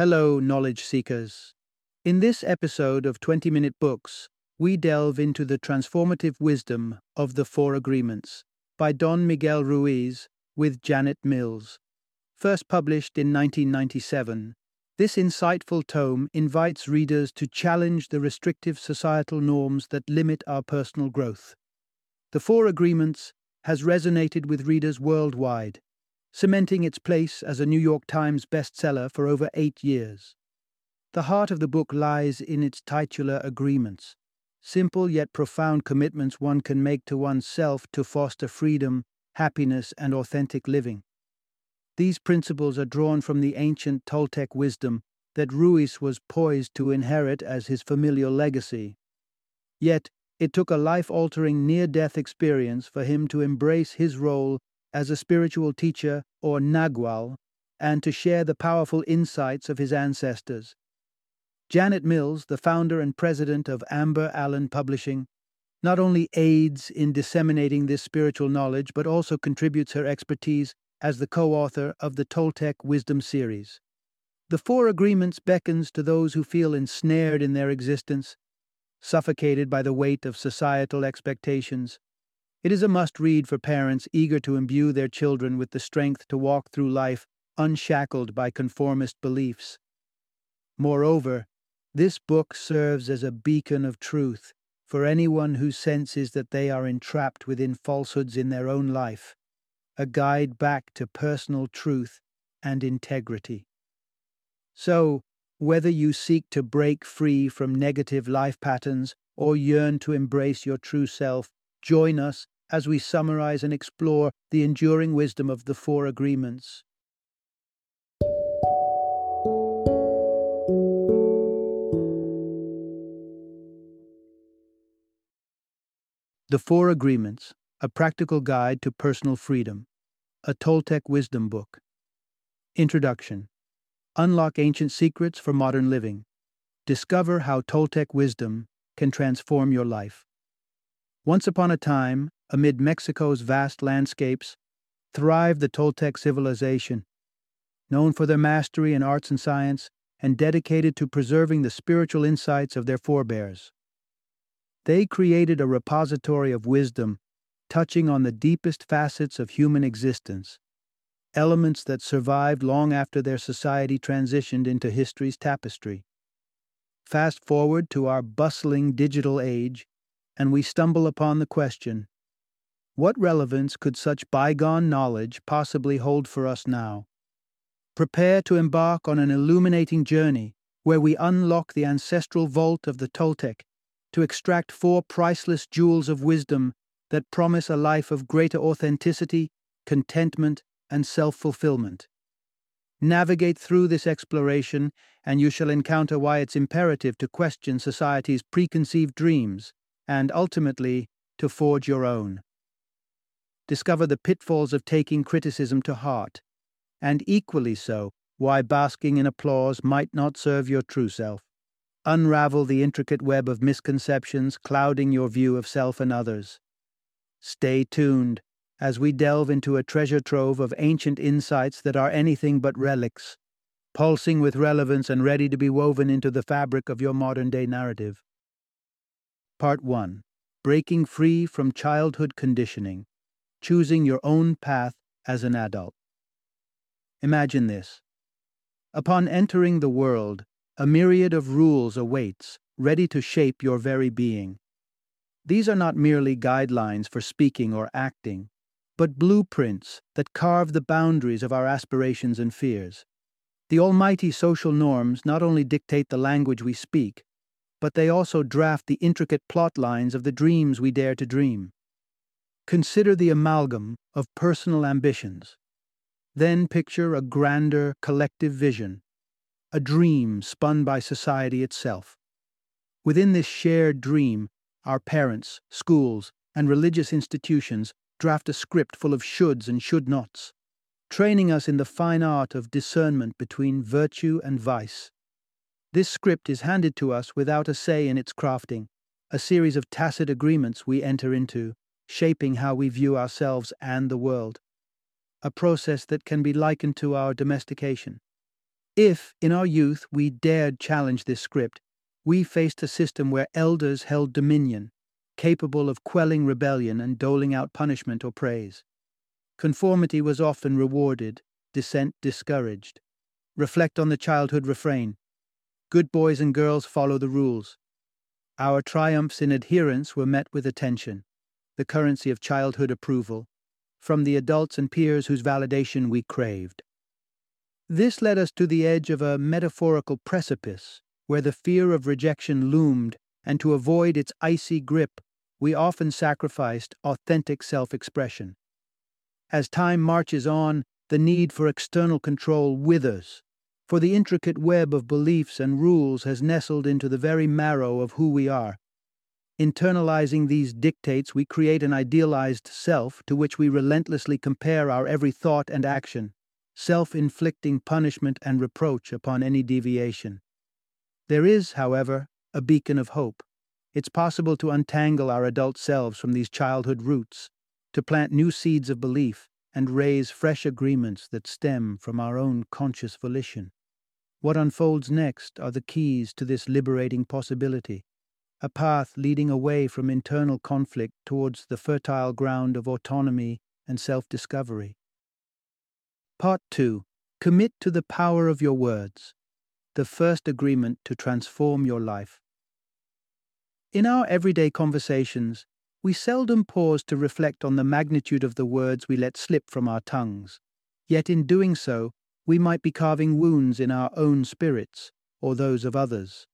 Hello, knowledge seekers. In this episode of 20 Minute Books, we delve into the transformative wisdom of the Four Agreements by Don Miguel Ruiz with Janet Mills. First published in 1997, this insightful tome invites readers to challenge the restrictive societal norms that limit our personal growth. The Four Agreements has resonated with readers worldwide, cementing its place as a New York Times bestseller for over eight years. The heart of the book lies in its titular agreements, simple yet profound commitments one can make to oneself to foster freedom, happiness, and authentic living. These principles are drawn from the ancient Toltec wisdom that Ruiz was poised to inherit as his familial legacy. Yet, it took a life altering near death experience for him to embrace his role as a spiritual teacher or Nagual and to share the powerful insights of his ancestors. Janet Mills, the founder and president of Amber Allen Publishing, not only aids in disseminating this spiritual knowledge but also contributes her expertise as the co author of the Toltec Wisdom series. The Four Agreements beckons to those who feel ensnared in their existence, suffocated by the weight of societal expectations. It is a must read for parents eager to imbue their children with the strength to walk through life unshackled by conformist beliefs. Moreover, this book serves as a beacon of truth for anyone who senses that they are entrapped within falsehoods in their own life a guide back to personal truth and integrity. So, whether you seek to break free from negative life patterns or yearn to embrace your true self, join us as we summarize and explore the enduring wisdom of the Four Agreements. The Four Agreements, a practical guide to personal freedom. A Toltec Wisdom Book. Introduction Unlock ancient secrets for modern living. Discover how Toltec wisdom can transform your life. Once upon a time, amid Mexico's vast landscapes, thrived the Toltec civilization, known for their mastery in arts and science and dedicated to preserving the spiritual insights of their forebears. They created a repository of wisdom touching on the deepest facets of human existence, elements that survived long after their society transitioned into history's tapestry. Fast forward to our bustling digital age, and we stumble upon the question what relevance could such bygone knowledge possibly hold for us now? Prepare to embark on an illuminating journey where we unlock the ancestral vault of the Toltec to extract four priceless jewels of wisdom that promise a life of greater authenticity, contentment, and self fulfillment. Navigate through this exploration, and you shall encounter why it's imperative to question society's preconceived dreams and ultimately to forge your own. Discover the pitfalls of taking criticism to heart, and equally so, why basking in applause might not serve your true self. Unravel the intricate web of misconceptions clouding your view of self and others. Stay tuned as we delve into a treasure trove of ancient insights that are anything but relics, pulsing with relevance and ready to be woven into the fabric of your modern day narrative. Part 1 Breaking Free from Childhood Conditioning Choosing Your Own Path as an Adult. Imagine this. Upon entering the world, a myriad of rules awaits, ready to shape your very being. These are not merely guidelines for speaking or acting, but blueprints that carve the boundaries of our aspirations and fears. The almighty social norms not only dictate the language we speak, but they also draft the intricate plot lines of the dreams we dare to dream. Consider the amalgam of personal ambitions. Then picture a grander collective vision, a dream spun by society itself. Within this shared dream, our parents, schools, and religious institutions draft a script full of shoulds and should nots, training us in the fine art of discernment between virtue and vice. This script is handed to us without a say in its crafting, a series of tacit agreements we enter into, shaping how we view ourselves and the world. A process that can be likened to our domestication. If, in our youth, we dared challenge this script, we faced a system where elders held dominion, capable of quelling rebellion and doling out punishment or praise. Conformity was often rewarded, dissent discouraged. Reflect on the childhood refrain Good boys and girls follow the rules. Our triumphs in adherence were met with attention, the currency of childhood approval, from the adults and peers whose validation we craved. This led us to the edge of a metaphorical precipice, where the fear of rejection loomed, and to avoid its icy grip, we often sacrificed authentic self expression. As time marches on, the need for external control withers, for the intricate web of beliefs and rules has nestled into the very marrow of who we are. Internalizing these dictates, we create an idealized self to which we relentlessly compare our every thought and action, self inflicting punishment and reproach upon any deviation. There is, however, a beacon of hope. It's possible to untangle our adult selves from these childhood roots to plant new seeds of belief and raise fresh agreements that stem from our own conscious volition. What unfolds next are the keys to this liberating possibility, a path leading away from internal conflict towards the fertile ground of autonomy and self discovery. Part 2 Commit to the power of your words, the first agreement to transform your life. In our everyday conversations, we seldom pause to reflect on the magnitude of the words we let slip from our tongues. Yet in doing so, we might be carving wounds in our own spirits or those of others.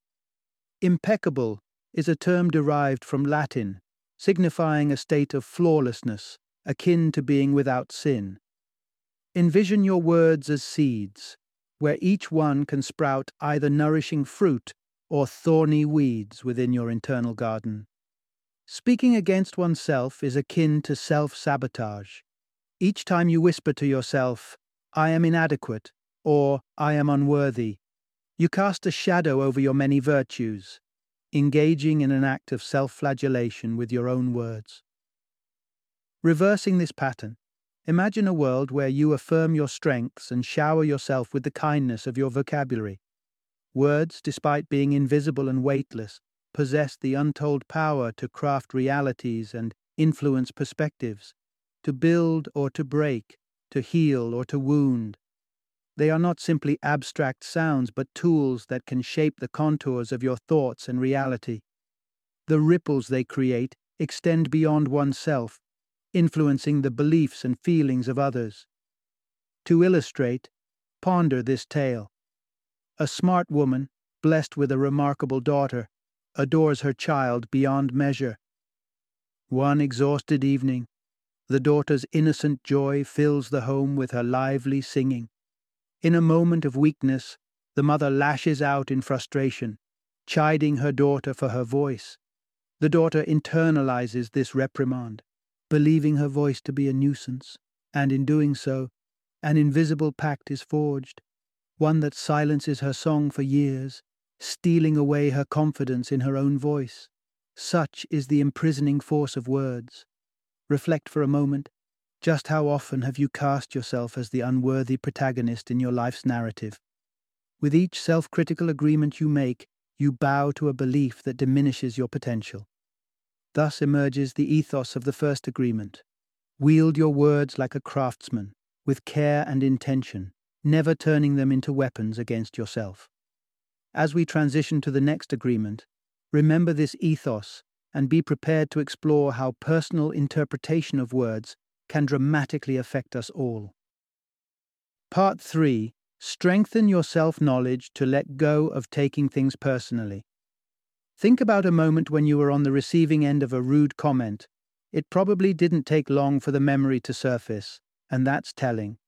Impeccable is a term derived from Latin, signifying a state of flawlessness, akin to being without sin. Envision your words as seeds, where each one can sprout either nourishing fruit or thorny weeds within your internal garden. Speaking against oneself is akin to self sabotage. Each time you whisper to yourself, I am inadequate, or I am unworthy, you cast a shadow over your many virtues, engaging in an act of self flagellation with your own words. Reversing this pattern, imagine a world where you affirm your strengths and shower yourself with the kindness of your vocabulary. Words, despite being invisible and weightless, possess the untold power to craft realities and influence perspectives, to build or to break, to heal or to wound. They are not simply abstract sounds, but tools that can shape the contours of your thoughts and reality. The ripples they create extend beyond oneself, influencing the beliefs and feelings of others. To illustrate, ponder this tale. A smart woman, blessed with a remarkable daughter, adores her child beyond measure. One exhausted evening, the daughter's innocent joy fills the home with her lively singing. In a moment of weakness, the mother lashes out in frustration, chiding her daughter for her voice. The daughter internalizes this reprimand, believing her voice to be a nuisance, and in doing so, an invisible pact is forged, one that silences her song for years stealing away her confidence in her own voice. Such is the imprisoning force of words. Reflect for a moment. Just how often have you cast yourself as the unworthy protagonist in your life's narrative? With each self critical agreement you make, you bow to a belief that diminishes your potential. Thus emerges the ethos of the first agreement. Wield your words like a craftsman, with care and intention, never turning them into weapons against yourself. As we transition to the next agreement, remember this ethos and be prepared to explore how personal interpretation of words can dramatically affect us all. Part 3 Strengthen your self knowledge to let go of taking things personally. Think about a moment when you were on the receiving end of a rude comment. It probably didn't take long for the memory to surface, and that's telling.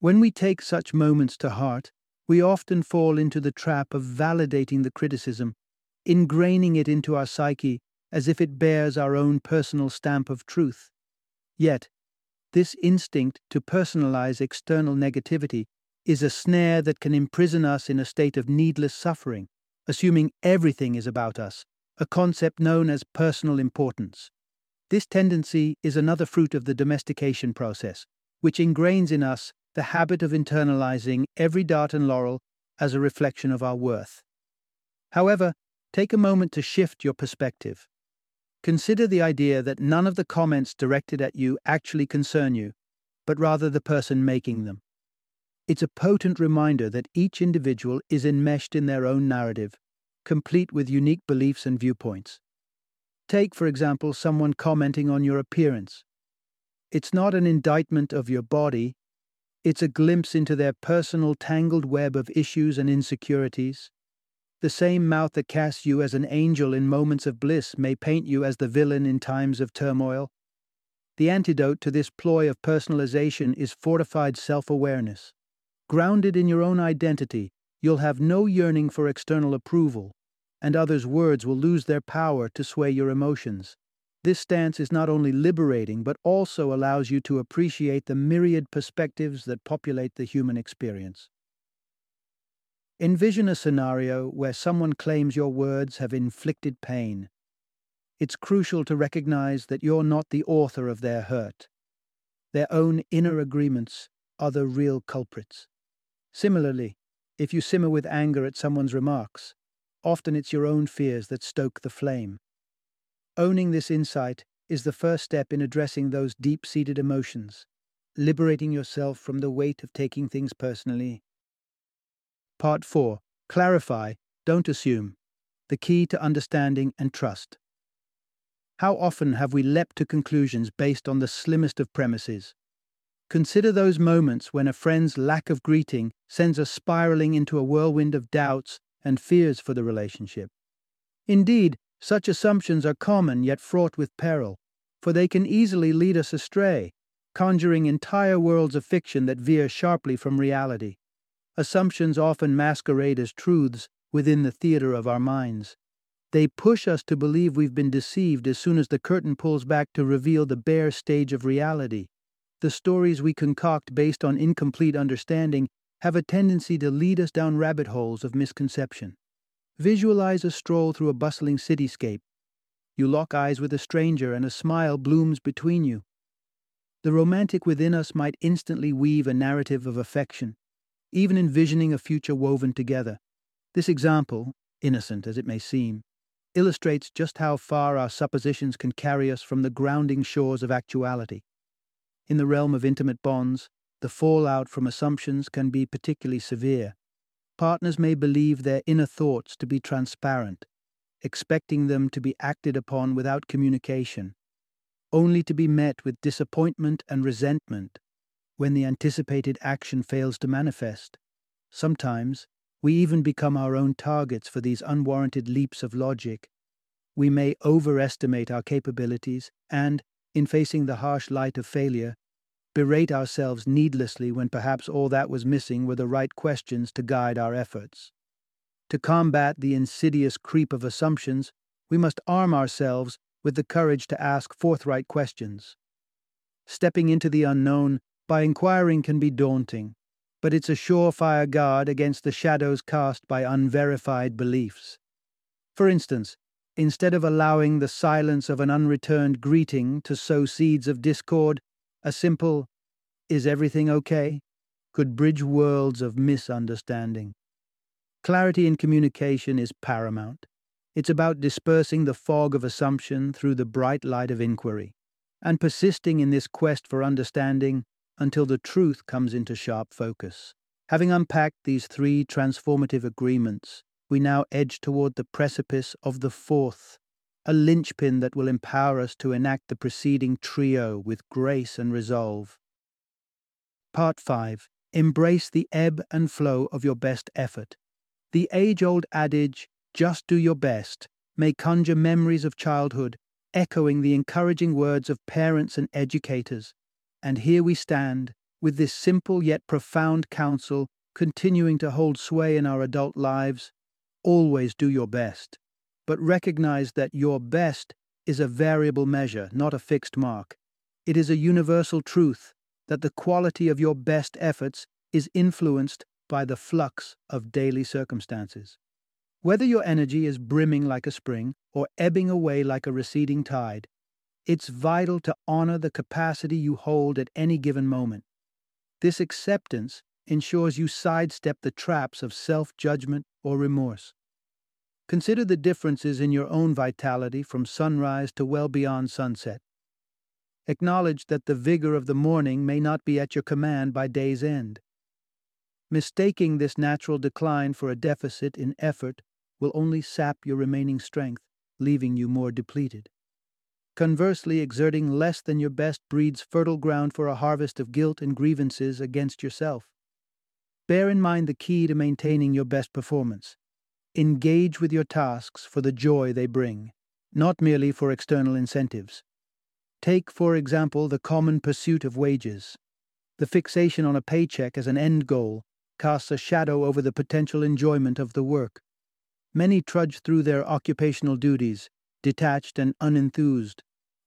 When we take such moments to heart, we often fall into the trap of validating the criticism, ingraining it into our psyche as if it bears our own personal stamp of truth. Yet, this instinct to personalize external negativity is a snare that can imprison us in a state of needless suffering, assuming everything is about us, a concept known as personal importance. This tendency is another fruit of the domestication process, which ingrains in us the habit of internalizing every dart and laurel as a reflection of our worth. However, take a moment to shift your perspective. Consider the idea that none of the comments directed at you actually concern you, but rather the person making them. It's a potent reminder that each individual is enmeshed in their own narrative, complete with unique beliefs and viewpoints. Take, for example, someone commenting on your appearance. It's not an indictment of your body, it's a glimpse into their personal tangled web of issues and insecurities. The same mouth that casts you as an angel in moments of bliss may paint you as the villain in times of turmoil. The antidote to this ploy of personalization is fortified self awareness. Grounded in your own identity, you'll have no yearning for external approval, and others' words will lose their power to sway your emotions. This stance is not only liberating, but also allows you to appreciate the myriad perspectives that populate the human experience. Envision a scenario where someone claims your words have inflicted pain. It's crucial to recognize that you're not the author of their hurt. Their own inner agreements are the real culprits. Similarly, if you simmer with anger at someone's remarks, often it's your own fears that stoke the flame. Owning this insight is the first step in addressing those deep seated emotions, liberating yourself from the weight of taking things personally. Part 4 Clarify, don't assume. The key to understanding and trust. How often have we leapt to conclusions based on the slimmest of premises, Consider those moments when a friend's lack of greeting sends us spiraling into a whirlwind of doubts and fears for the relationship. Indeed, such assumptions are common yet fraught with peril, for they can easily lead us astray, conjuring entire worlds of fiction that veer sharply from reality. Assumptions often masquerade as truths within the theater of our minds. They push us to believe we've been deceived as soon as the curtain pulls back to reveal the bare stage of reality. The stories we concoct based on incomplete understanding have a tendency to lead us down rabbit holes of misconception. Visualize a stroll through a bustling cityscape. You lock eyes with a stranger and a smile blooms between you. The romantic within us might instantly weave a narrative of affection, even envisioning a future woven together. This example, innocent as it may seem, illustrates just how far our suppositions can carry us from the grounding shores of actuality. In the realm of intimate bonds, the fallout from assumptions can be particularly severe. Partners may believe their inner thoughts to be transparent, expecting them to be acted upon without communication, only to be met with disappointment and resentment when the anticipated action fails to manifest. Sometimes, we even become our own targets for these unwarranted leaps of logic. We may overestimate our capabilities and, in facing the harsh light of failure, berate ourselves needlessly when perhaps all that was missing were the right questions to guide our efforts. To combat the insidious creep of assumptions, we must arm ourselves with the courage to ask forthright questions. Stepping into the unknown by inquiring can be daunting, but it's a surefire guard against the shadows cast by unverified beliefs. For instance, Instead of allowing the silence of an unreturned greeting to sow seeds of discord, a simple, Is everything okay? could bridge worlds of misunderstanding. Clarity in communication is paramount. It's about dispersing the fog of assumption through the bright light of inquiry, and persisting in this quest for understanding until the truth comes into sharp focus. Having unpacked these three transformative agreements, we now edge toward the precipice of the fourth, a linchpin that will empower us to enact the preceding trio with grace and resolve. Part 5 Embrace the ebb and flow of your best effort. The age old adage, just do your best, may conjure memories of childhood, echoing the encouraging words of parents and educators. And here we stand, with this simple yet profound counsel continuing to hold sway in our adult lives, always do your best, but recognize that your best is a variable measure, not a fixed mark. It is a universal truth that the quality of your best efforts is influenced by the flux of daily circumstances. Whether your energy is brimming like a spring or ebbing away like a receding tide, it's vital to honor the capacity you hold at any given moment. This acceptance ensures you sidestep the traps of self judgment or remorse. Consider the differences in your own vitality from sunrise to well beyond sunset. Acknowledge that the vigor of the morning may not be at your command by day's end. Mistaking this natural decline for a deficit in effort will only sap your remaining strength, leaving you more depleted. Conversely, exerting less than your best breeds fertile ground for a harvest of guilt and grievances against yourself. Bear in mind the key to maintaining your best performance. Engage with your tasks for the joy they bring, not merely for external incentives. Take, for example, the common pursuit of wages. The fixation on a paycheck as an end goal casts a shadow over the potential enjoyment of the work. Many trudge through their occupational duties, detached and unenthused,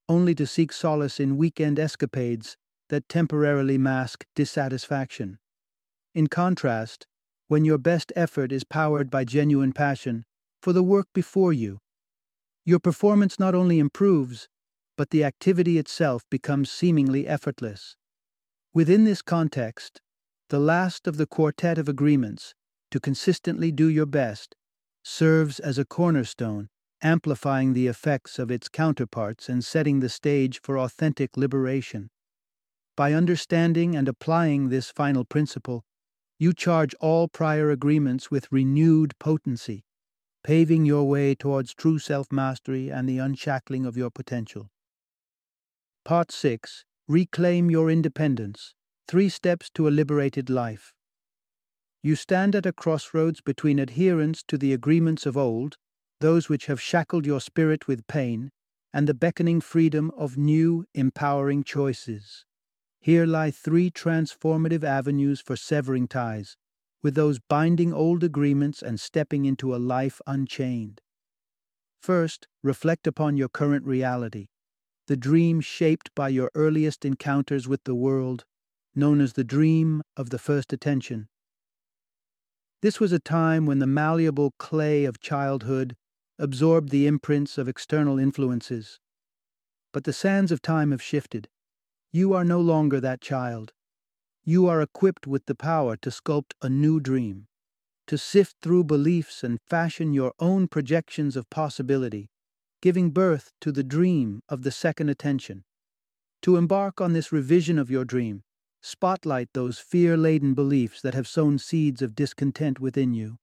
only to seek solace in weekend escapades that temporarily mask dissatisfaction. In contrast, when your best effort is powered by genuine passion for the work before you, your performance not only improves, but the activity itself becomes seemingly effortless. Within this context, the last of the quartet of agreements, to consistently do your best, serves as a cornerstone, amplifying the effects of its counterparts and setting the stage for authentic liberation. By understanding and applying this final principle, you charge all prior agreements with renewed potency, paving your way towards true self mastery and the unshackling of your potential. Part 6 Reclaim Your Independence Three Steps to a Liberated Life. You stand at a crossroads between adherence to the agreements of old, those which have shackled your spirit with pain, and the beckoning freedom of new, empowering choices. Here lie three transformative avenues for severing ties, with those binding old agreements and stepping into a life unchained. First, reflect upon your current reality the dream shaped by your earliest encounters with the world, known as the dream of the first attention. This was a time when the malleable clay of childhood absorbed the imprints of external influences. But the sands of time have shifted. You are no longer that child. You are equipped with the power to sculpt a new dream, to sift through beliefs and fashion your own projections of possibility giving birth to the dream of the second attention. To embark on this revision of your dream, spotlight those fear laden beliefs that have sown seeds of discontent within you.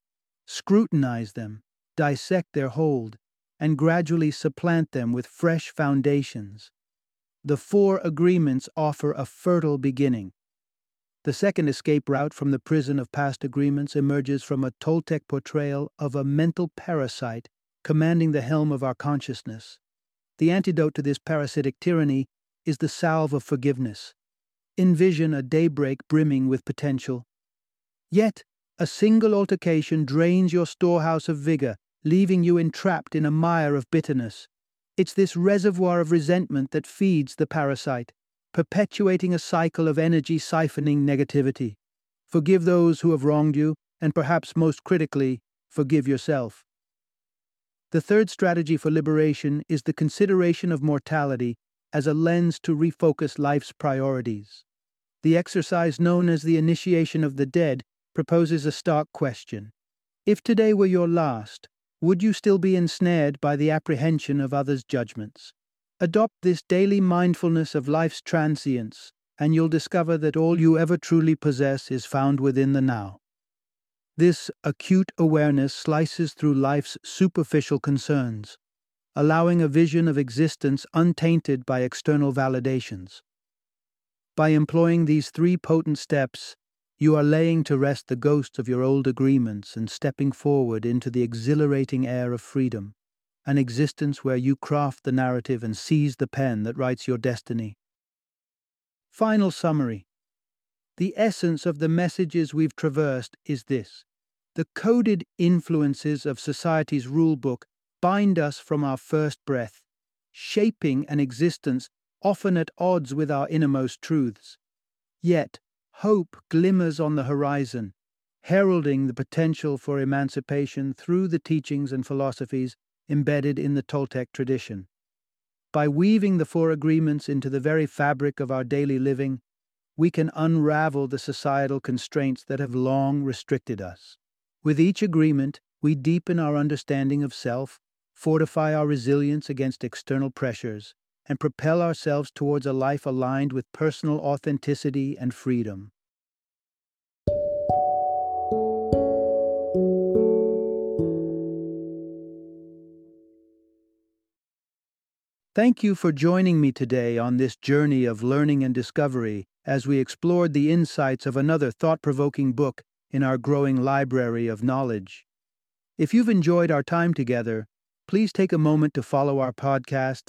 Scrutinize them, dissect their hold, and gradually supplant them with fresh foundations. The four agreements offer a fertile beginning. The second escape route from the prison of past agreements emerges from a Toltec portrayal of a mental parasite commanding the helm of our consciousness. The antidote to this parasitic tyranny is the salve of forgiveness. Envision a daybreak brimming with potential. Yet, a single altercation drains your storehouse of vigor, leaving you entrapped in a mire of bitterness. It's this reservoir of resentment that feeds the parasite, perpetuating a cycle of energy siphoning negativity. Forgive those who have wronged you, and perhaps most critically, forgive yourself. The third strategy for liberation is the consideration of mortality as a lens to refocus life's priorities. The exercise known as the initiation of the dead proposes a stark question. If today were your last, would you still be ensnared by the apprehension of others' judgments? Adopt this daily mindfulness of life's transience, and you'll discover that all you ever truly possess is found within the now. This acute awareness slices through life's superficial concerns, allowing a vision of existence untainted by external validations. By employing these three potent steps, you are laying to rest the ghosts of your old agreements and stepping forward into the exhilarating air of freedom, an existence where you craft the narrative and seize the pen that writes your destiny. Final summary The essence of the messages we've traversed is this the coded influences of society's rulebook bind us from our first breath, shaping an existence often at odds with our innermost truths. Yet, hope glimmers on the horizon, heralding the potential for emancipation through the teachings and philosophies embedded in the Toltec tradition. By weaving the Four Agreements into the very fabric of our daily living, we can unravel the societal constraints that have long restricted us. With each agreement, we deepen our understanding of self, fortify our resilience against external pressures, and propel ourselves towards a life aligned with personal authenticity and freedom. Thank you for joining me today on this journey of learning and discovery as we explored the insights of another thought provoking book in our growing library of knowledge. If you've enjoyed our time together, please take a moment to follow our podcast,